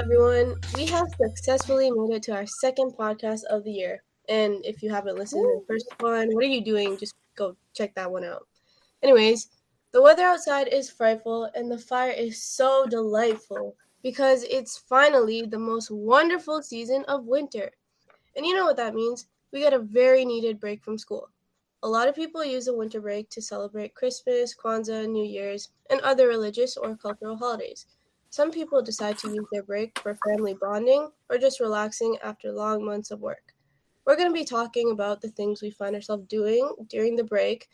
everyone. We have successfully made it to our second podcast of the year. And if you haven't listened to the first one, what are you doing? Just go check that one out. Anyways, the weather outside is frightful and the fire is so delightful because it's finally the most wonderful season of winter. And you know what that means? We get a very needed break from school. A lot of people use the winter break to celebrate Christmas, Kwanzaa, New Year's, and other religious or cultural holidays. Some people decide to use their break for family bonding or just relaxing after long months of work. We're going to be talking about the things we find ourselves doing during the break,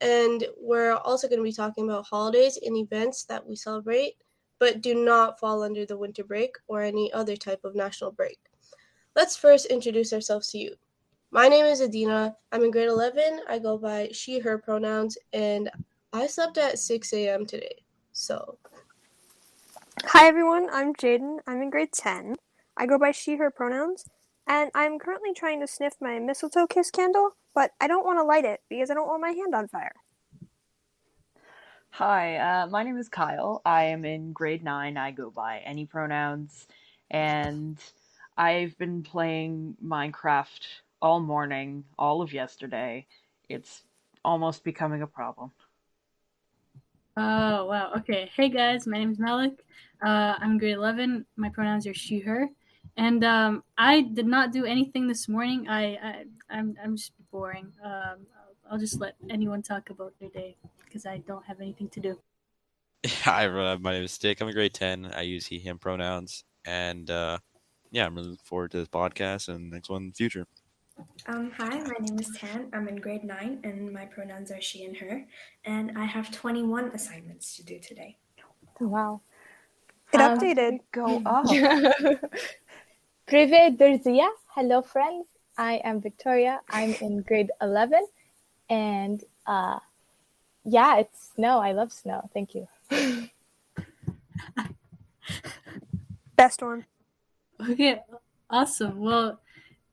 and we're also going to be talking about holidays and events that we celebrate but do not fall under the winter break or any other type of national break. Let's first introduce ourselves to you. My name is Adina. I'm in grade 11. I go by she, her pronouns, and I slept at 6 a.m. today. So. Hi, everyone. I'm Jaden. I'm in grade 10. I go by she, her pronouns, and I'm currently trying to sniff my mistletoe kiss candle, but I don't want to light it because I don't want my hand on fire. Hi, uh, my name is Kyle. I am in grade 9. I go by any pronouns, and I've been playing Minecraft all morning, all of yesterday. It's almost becoming a problem. Oh, wow. Okay. Hey, guys. My name is Malik. Uh, I'm grade 11. My pronouns are she, her. And um, I did not do anything this morning. I, I I'm, I'm just boring. Um, I'll just let anyone talk about their day because I don't have anything to do. Hi, everyone. my name is Stick. I'm a grade 10. I use he, him pronouns. And uh, yeah, I'm really looking forward to this podcast and next one in the future. Um, hi, my name is Tan. I'm in grade 9 and my pronouns are she and her. And I have 21 assignments to do today. Oh, wow. It um, updated. Go up. Privet Durzia. Hello, friends. I am Victoria. I'm in grade 11 and uh, yeah, it's snow. I love snow. Thank you. Best one. Okay, awesome. Well,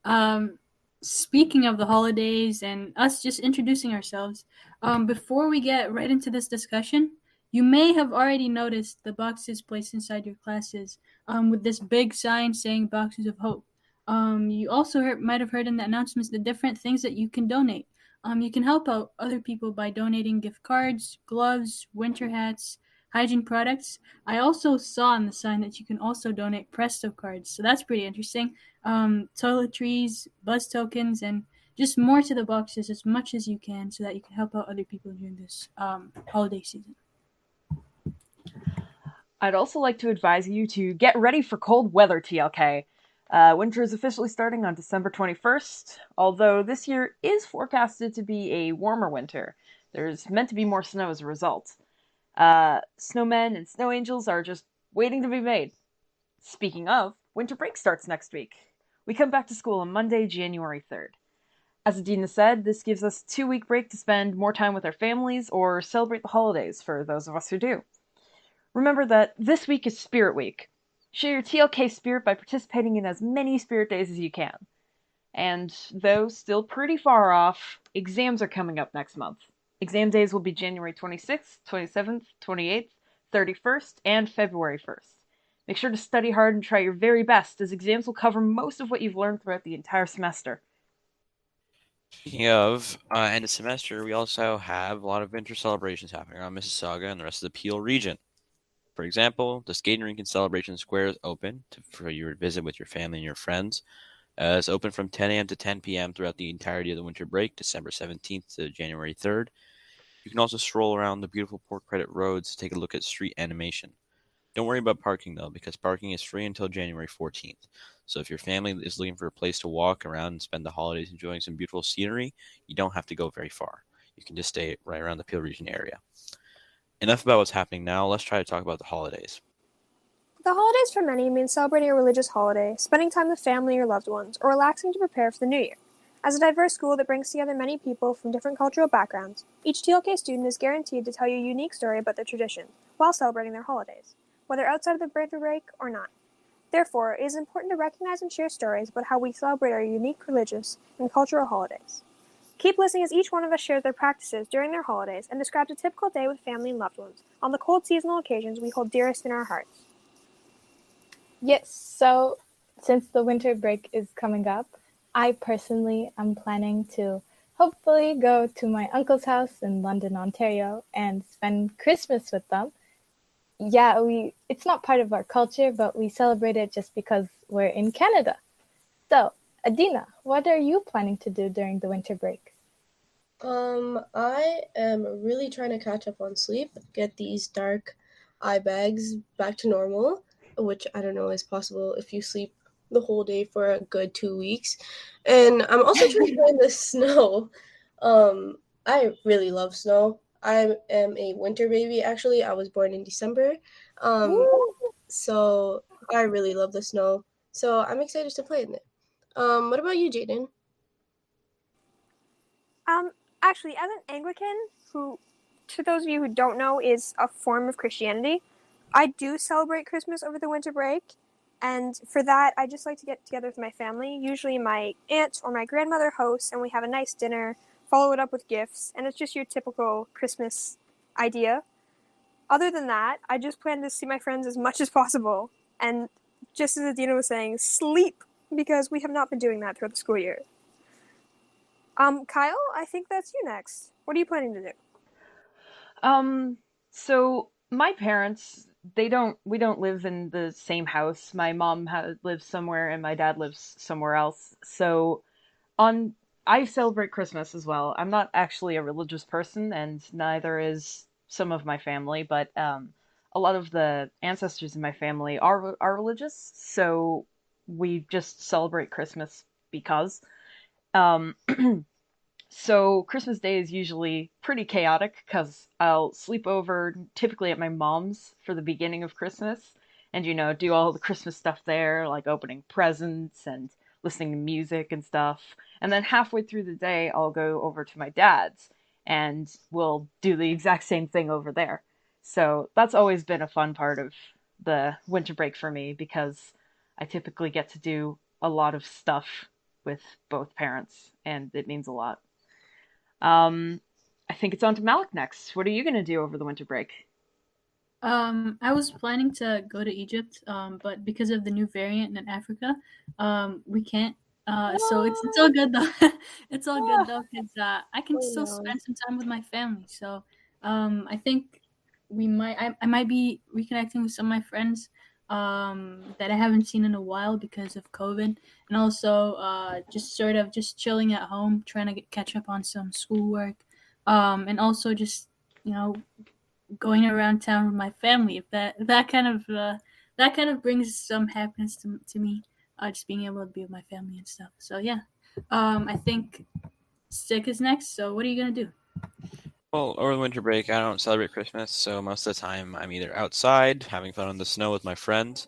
um, speaking of the holidays and us just introducing ourselves, um, before we get right into this discussion, you may have already noticed the boxes placed inside your classes um, with this big sign saying Boxes of Hope. Um, you also heard, might have heard in the announcements the different things that you can donate. Um, you can help out other people by donating gift cards, gloves, winter hats, hygiene products. I also saw on the sign that you can also donate Presto cards, so that's pretty interesting. Um, toiletries, buzz tokens, and just more to the boxes as much as you can so that you can help out other people during this um, holiday season. I'd also like to advise you to get ready for cold weather, TLK. Uh, winter is officially starting on December 21st, although this year is forecasted to be a warmer winter. There's meant to be more snow as a result. Uh, snowmen and snow angels are just waiting to be made. Speaking of, winter break starts next week. We come back to school on Monday, January 3rd. As Adina said, this gives us two week break to spend more time with our families or celebrate the holidays for those of us who do. Remember that this week is Spirit Week, Share your TLK spirit by participating in as many spirit days as you can. And though still pretty far off, exams are coming up next month. Exam days will be January 26th, 27th, 28th, 31st, and February 1st. Make sure to study hard and try your very best, as exams will cover most of what you've learned throughout the entire semester. Speaking of uh, end of semester, we also have a lot of winter celebrations happening around Mississauga and the rest of the Peel region. For example, the skating rink in Celebration Square is open to, for your visit with your family and your friends. Uh, it's open from 10 a.m. to 10 p.m. throughout the entirety of the winter break, December 17th to January 3rd. You can also stroll around the beautiful Port Credit roads to take a look at street animation. Don't worry about parking though, because parking is free until January 14th. So if your family is looking for a place to walk around and spend the holidays enjoying some beautiful scenery, you don't have to go very far. You can just stay right around the Peel region area. Enough about what's happening now. Let's try to talk about the holidays. The holidays for many mean celebrating a religious holiday, spending time with family or loved ones, or relaxing to prepare for the new year. As a diverse school that brings together many people from different cultural backgrounds, each TLK student is guaranteed to tell you a unique story about their traditions while celebrating their holidays, whether outside of the winter break or not. Therefore, it is important to recognize and share stories about how we celebrate our unique religious and cultural holidays. Keep listening as each one of us shares their practices during their holidays and describes a typical day with family and loved ones on the cold seasonal occasions we hold dearest in our hearts. Yes, so since the winter break is coming up, I personally am planning to hopefully go to my uncle's house in London, Ontario, and spend Christmas with them. Yeah, we it's not part of our culture, but we celebrate it just because we're in Canada. So, Adina, what are you planning to do during the winter break? Um, I am really trying to catch up on sleep, get these dark eye bags back to normal, which I don't know is possible if you sleep the whole day for a good two weeks. And I'm also trying to find the snow. Um, I really love snow. I am a winter baby. Actually, I was born in December. Um, so I really love the snow. So I'm excited to play in it. Um, what about you, Jaden? Um, actually, as an Anglican, who, to those of you who don't know, is a form of Christianity, I do celebrate Christmas over the winter break. And for that, I just like to get together with my family. Usually, my aunt or my grandmother hosts, and we have a nice dinner, follow it up with gifts, and it's just your typical Christmas idea. Other than that, I just plan to see my friends as much as possible. And just as Adina was saying, sleep, because we have not been doing that throughout the school year. Um, Kyle, I think that's you next. What are you planning to do? Um, so my parents, they don't, we don't live in the same house. My mom ha- lives somewhere and my dad lives somewhere else. So on, I celebrate Christmas as well. I'm not actually a religious person and neither is some of my family, but, um, a lot of the ancestors in my family are are religious, so we just celebrate Christmas because. Um, so Christmas Day is usually pretty chaotic because I'll sleep over typically at my mom's for the beginning of Christmas, and you know do all the Christmas stuff there, like opening presents and listening to music and stuff. And then halfway through the day, I'll go over to my dad's, and we'll do the exact same thing over there. So that's always been a fun part of the winter break for me because I typically get to do a lot of stuff with both parents, and it means a lot. Um, I think it's on to Malik next. What are you going to do over the winter break? Um, I was planning to go to Egypt, um, but because of the new variant in Africa, um, we can't. Uh, so it's it's all good though. it's all good though because uh, I can Oh, still no. spend some time with my family. So um, I think we might. I, I might be reconnecting with some of my friends um, that I haven't seen in a while because of COVID, and also uh, just sort of just chilling at home, trying to get, catch up on some schoolwork, um, and also just you know going around town with my family. If that that kind of uh, that kind of brings some happiness to, to me, uh, just being able to be with my family and stuff. So yeah, um, I think Stick is next. So what are you gonna do? Well, over the winter break, I don't celebrate Christmas, so most of the time I'm either outside having fun on the snow with my friends,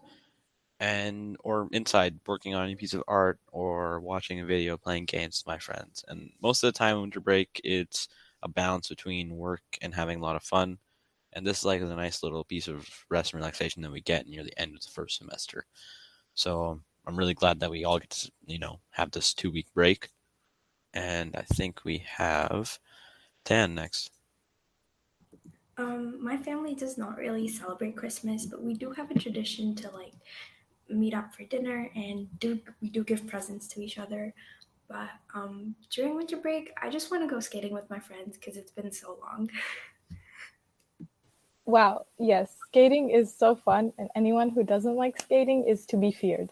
and or inside working on a piece of art or watching a video, playing games with my friends. And most of the time, winter break, it's a balance between work and having a lot of fun. And this is like a nice little piece of rest and relaxation that we get near the end of the first semester. So I'm really glad that we all get to, you know, have this two week break. And I think we have Dan next. Um, my family does not really celebrate Christmas, but we do have a tradition to like meet up for dinner and do we do give presents to each other. But um, during winter break, I just want to go skating with my friends because it's been so long. Wow, yes, skating is so fun, and anyone who doesn't like skating is to be feared.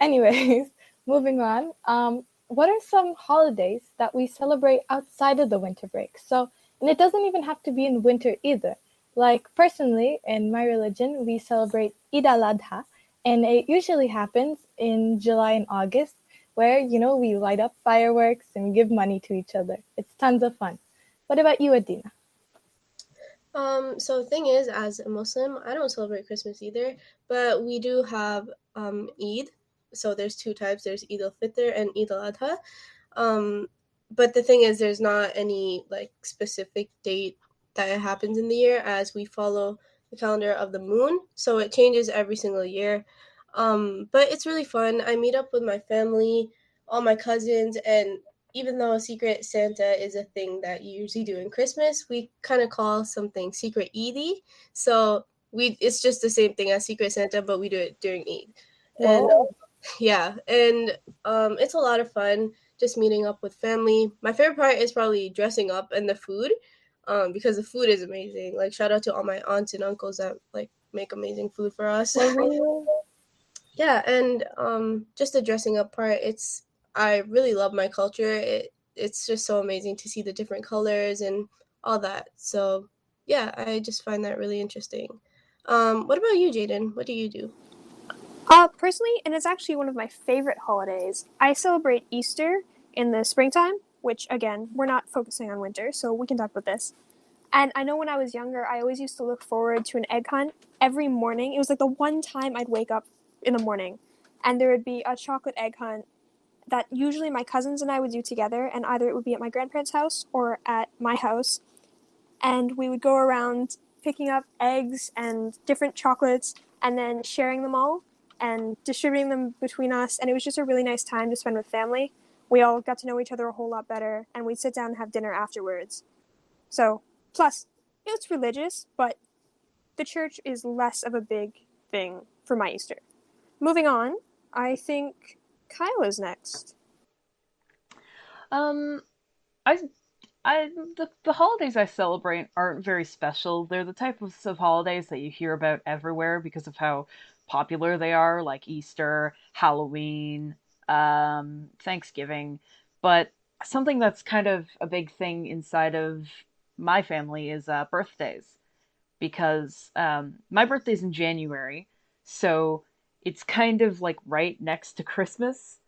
Anyways, moving on. Um, what are some holidays that we celebrate outside of the winter break? So, and it doesn't even have to be in winter either. Like personally, in my religion, we celebrate Eid al-Adha, and it usually happens in July and August, where you know we light up fireworks and give money to each other. It's tons of fun. What about you, Adina? Um, so the thing is, as a Muslim, I don't celebrate Christmas either, but we do have um Eid. So there's two types. There's Eid al-Fitr and Eid al-Adha. Um, but the thing is, there's not any like specific date that it happens in the year, as we follow the calendar of the moon. So it changes every single year. Um, but it's really fun. I meet up with my family, all my cousins, and even though Secret Santa is a thing that you usually do in Christmas, we kind of call something Secret Eid. So we it's just the same thing as Secret Santa, but we do it during Eid. Whoa. Yeah, and um, it's a lot of fun just meeting up with family. My favorite part is probably dressing up and the food, um, because the food is amazing. Like shout out to all my aunts and uncles that like make amazing food for us. yeah, and um, just the dressing up part. It's I really love my culture. It it's just so amazing to see the different colors and all that. So yeah, I just find that really interesting. Um, what about you, Jaden? What do you do? Uh, personally, and it's actually one of my favorite holidays, I celebrate Easter in the springtime, which again, we're not focusing on winter, so we can talk about this. And I know when I was younger, I always used to look forward to an egg hunt every morning. It was like the one time I'd wake up in the morning and there would be a chocolate egg hunt that usually my cousins and I would do together, and either it would be at my grandparents' house or at my house. And we would go around picking up eggs and different chocolates and then sharing them all and distributing them between us. And it was just a really nice time to spend with family. We all got to know each other a whole lot better, and we'd sit down and have dinner afterwards. So, plus, it's religious, but the church is less of a big thing for my Easter. Moving on, I think Kyle is next. Um, I, I the the holidays I celebrate aren't very special. They're the type of, of holidays that you hear about everywhere because of how popular they are, like Easter, Halloween, um, Thanksgiving. But something that's kind of a big thing inside of my family is uh, birthdays, because um, my birthday's in January, so it's kind of like right next to Christmas.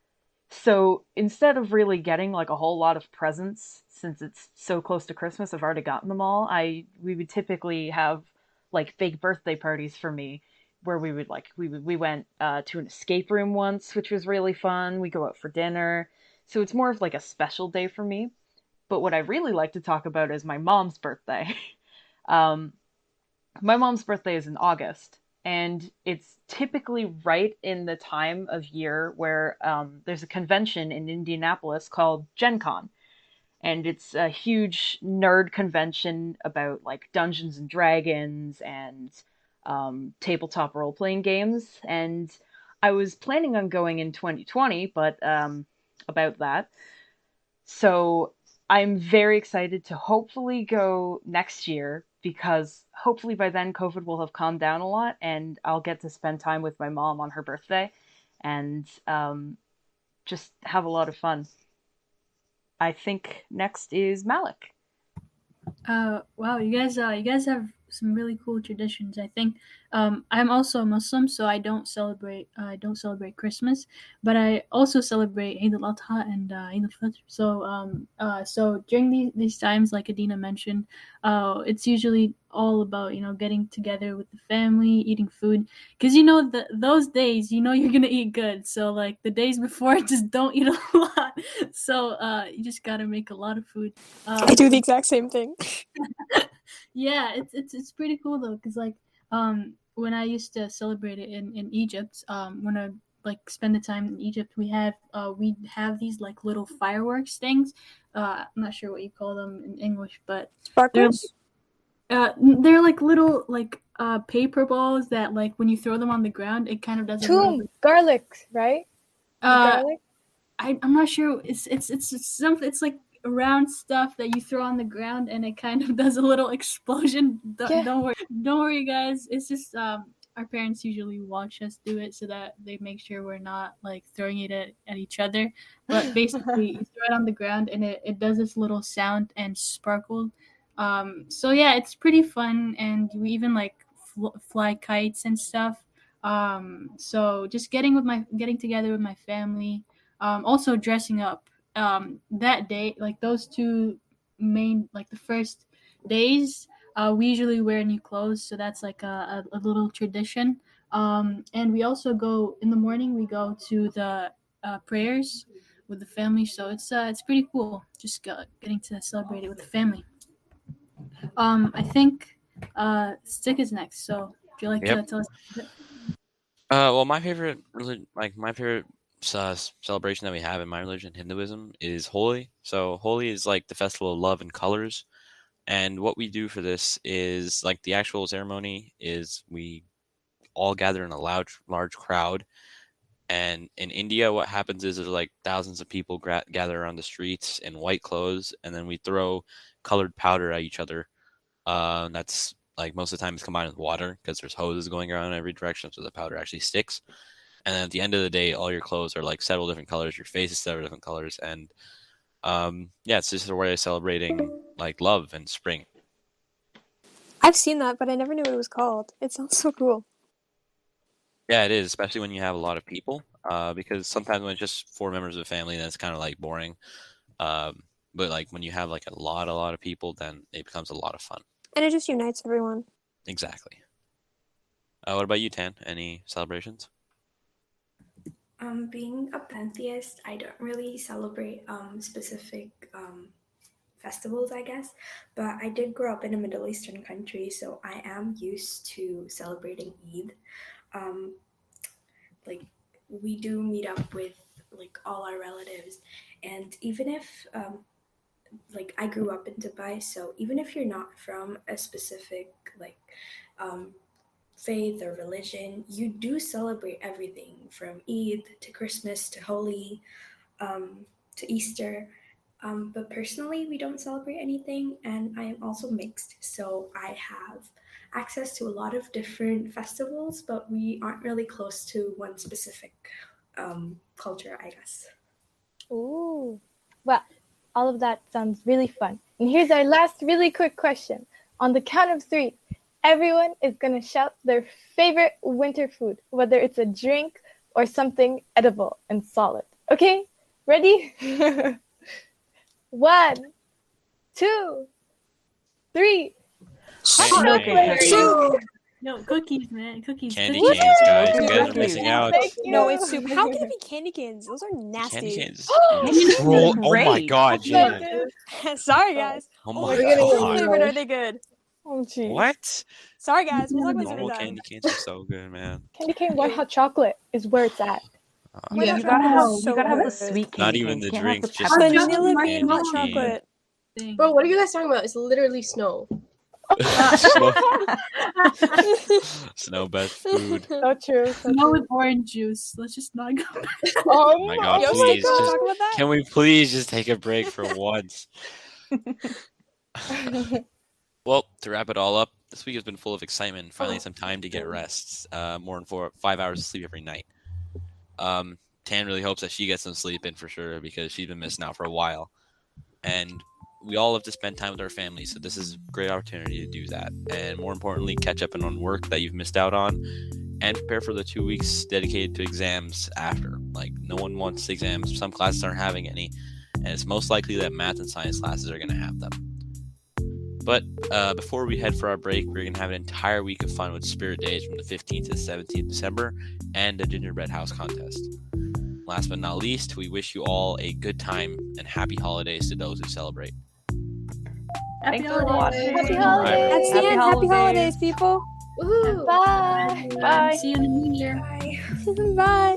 So instead of really getting like a whole lot of presents, since it's so close to Christmas, I've already gotten them all. I we would typically have like big birthday parties for me, where we would like we we went uh, to an escape room once, which was really fun. We go out for dinner, so it's more of like a special day for me. But what I really like to talk about is my mom's birthday. um, my mom's birthday is in August, and it's typically right in the time of year where um, there's a convention in Indianapolis called Gen Con. And it's a huge nerd convention about like Dungeons and Dragons and um, tabletop role playing games. And I was planning on going in 2020, but um, about that. So I'm very excited to hopefully go next year because hopefully by then COVID will have calmed down a lot and I'll get to spend time with my mom on her birthday and um, just have a lot of fun. I think next is Malik. Uh, wow, you guys, uh, you guys have some really cool traditions. I think um, I'm also a Muslim, so I don't celebrate. Uh, I don't celebrate Christmas, but I also celebrate Eid al-Adha and uh, Eid al-Fitr. So, um, uh, so during these, these times, like Adina mentioned, uh, it's usually all about you know getting together with the family, eating food, because you know the, those days, you know you're gonna eat good. So like the days before, just don't eat a lot. So uh, you just gotta make a lot of food. Um, I do the exact same thing. Yeah, it's it's it's pretty cool though, because like um when I used to celebrate it in in Egypt, um when I like spend the time in Egypt, we have uh we have these like little fireworks things. Uh, I'm not sure what you call them in English, but Sparkles? uh they're like little like uh paper balls that like when you throw them on the ground, it kind of does a little Tomb, garlic, right? Uh, garlic. I, I'm not sure. It's it's it's something. It's like round stuff that you throw on the ground, and it kind of does a little explosion. Don't, Yeah. don't worry, don't worry, guys. It's just um, our parents usually watch us do it so that they make sure we're not like throwing it at, at each other. But basically, you throw it on the ground, and it, it does this little sound and sparkle. Um, so yeah, it's pretty fun, and we even like fl- fly kites and stuff. Um, so just getting with my getting together with my family um, also dressing up um, that day like those two main like the first days uh, we usually wear new clothes. So that's like a, a, a little tradition. Um, and we also go in the morning we go to the uh, prayers with the family. So it's uh, it's pretty cool just getting to celebrate it with the family. Um, i think uh, stick is next. So if you like to tell us. Uh, well, my favorite, really, like my favorite uh, celebration that we have in my religion, Hinduism, is Holi. So Holi is like the festival of love and colors, and what we do for this is like the actual ceremony is we all gather in a large, large crowd. And in India, what happens is there's like thousands of people gra- gather around the streets in white clothes, and then we throw colored powder at each other. Uh, that's like most of the time it's combined with water because there's hoses going around in every direction, so the powder actually sticks. And then at the end of the day, all your clothes are like several different colors. Your face is several different colors, and um, yeah, it's just a way of celebrating like love and spring. I've seen that, but I never knew what it was called. It sounds so cool. Yeah, it is, especially when you have a lot of people. Uh, because sometimes when it's just four members of a family, then it's kind of like boring. Um, but like when you have like a lot, a lot of people, then it becomes a lot of fun. And it just unites everyone. Exactly. Uh, what about you, Tan? Any celebrations? Um, being a pantheist, I don't really celebrate um, specific um, festivals, I guess. But I did grow up in a Middle Eastern country, so I am used to celebrating Eid. Um, like we do meet up with like all our relatives, and even if um, like I grew up in Dubai, so even if you're not from a specific like um, faith or religion, you do celebrate everything from Eid to Christmas to Holi um, to Easter. Um, but personally, we don't celebrate anything, and I am also mixed. So I have access to a lot of different festivals, but we aren't really close to one specific um, culture, I guess. Ooh. Well, all of that sounds really fun. And here's our last really quick question. On the count of three, everyone is going to shout their favorite winter food, whether it's a drink or something edible and solid. Okay? Ready? One, two, three. Milk and No, cookies, man. Cookies. Candy cookies. canes, guys. You guys are missing out. No, it's soup. How can it be candy canes? Those are nasty. Candy canes. Candy Troll- canes are oh my god, Jen. Sorry, guys. Oh my we're gonna god. are they good? Oh, geez. What? Sorry, guys. We'll talk about Normal candy canes are so good, man. Candy cane white hot chocolate is where it's at. Uh, You, Yeah. you gotta have So you gotta have the sweet candy Not even the You can't drinks, the just peppermint. the Vanilla Chocolate bean hot candy cane. chocolate. Thing. Bro, what are you guys talking about? It's literally snow. Snow, snow best food. So true. So No true. with orange juice. Let's just not go. Oh my God, please, just- talk about that? Can we please just take a break for once? Well, to wrap it all up, this week has been full of excitement. Finally, some time to get rest. Uh, more than four, five hours of sleep every night. Um, Tan really hopes that she gets some sleep in for sure because she's been missing out for a while. And we all have to spend time with our families, so this is a great opportunity to do that. And more importantly, catch up on work that you've missed out on, and prepare for the two weeks dedicated to exams after. Like no one wants exams. Some classes aren't having any, and it's most likely that math and science classes are going to have them. But uh, before we head for our break, we're going to have an entire week of fun with Spirit Days from the 15th to the 17th December and a gingerbread house contest. Last but not least, we wish you all a good time and happy holidays to those who celebrate. Happy Thanks for holidays. watching. Happy That's holidays. the Happy end. Happy holidays. holidays, people. Woohoo! Bye. Bye. See you in the new year. Bye. Bye.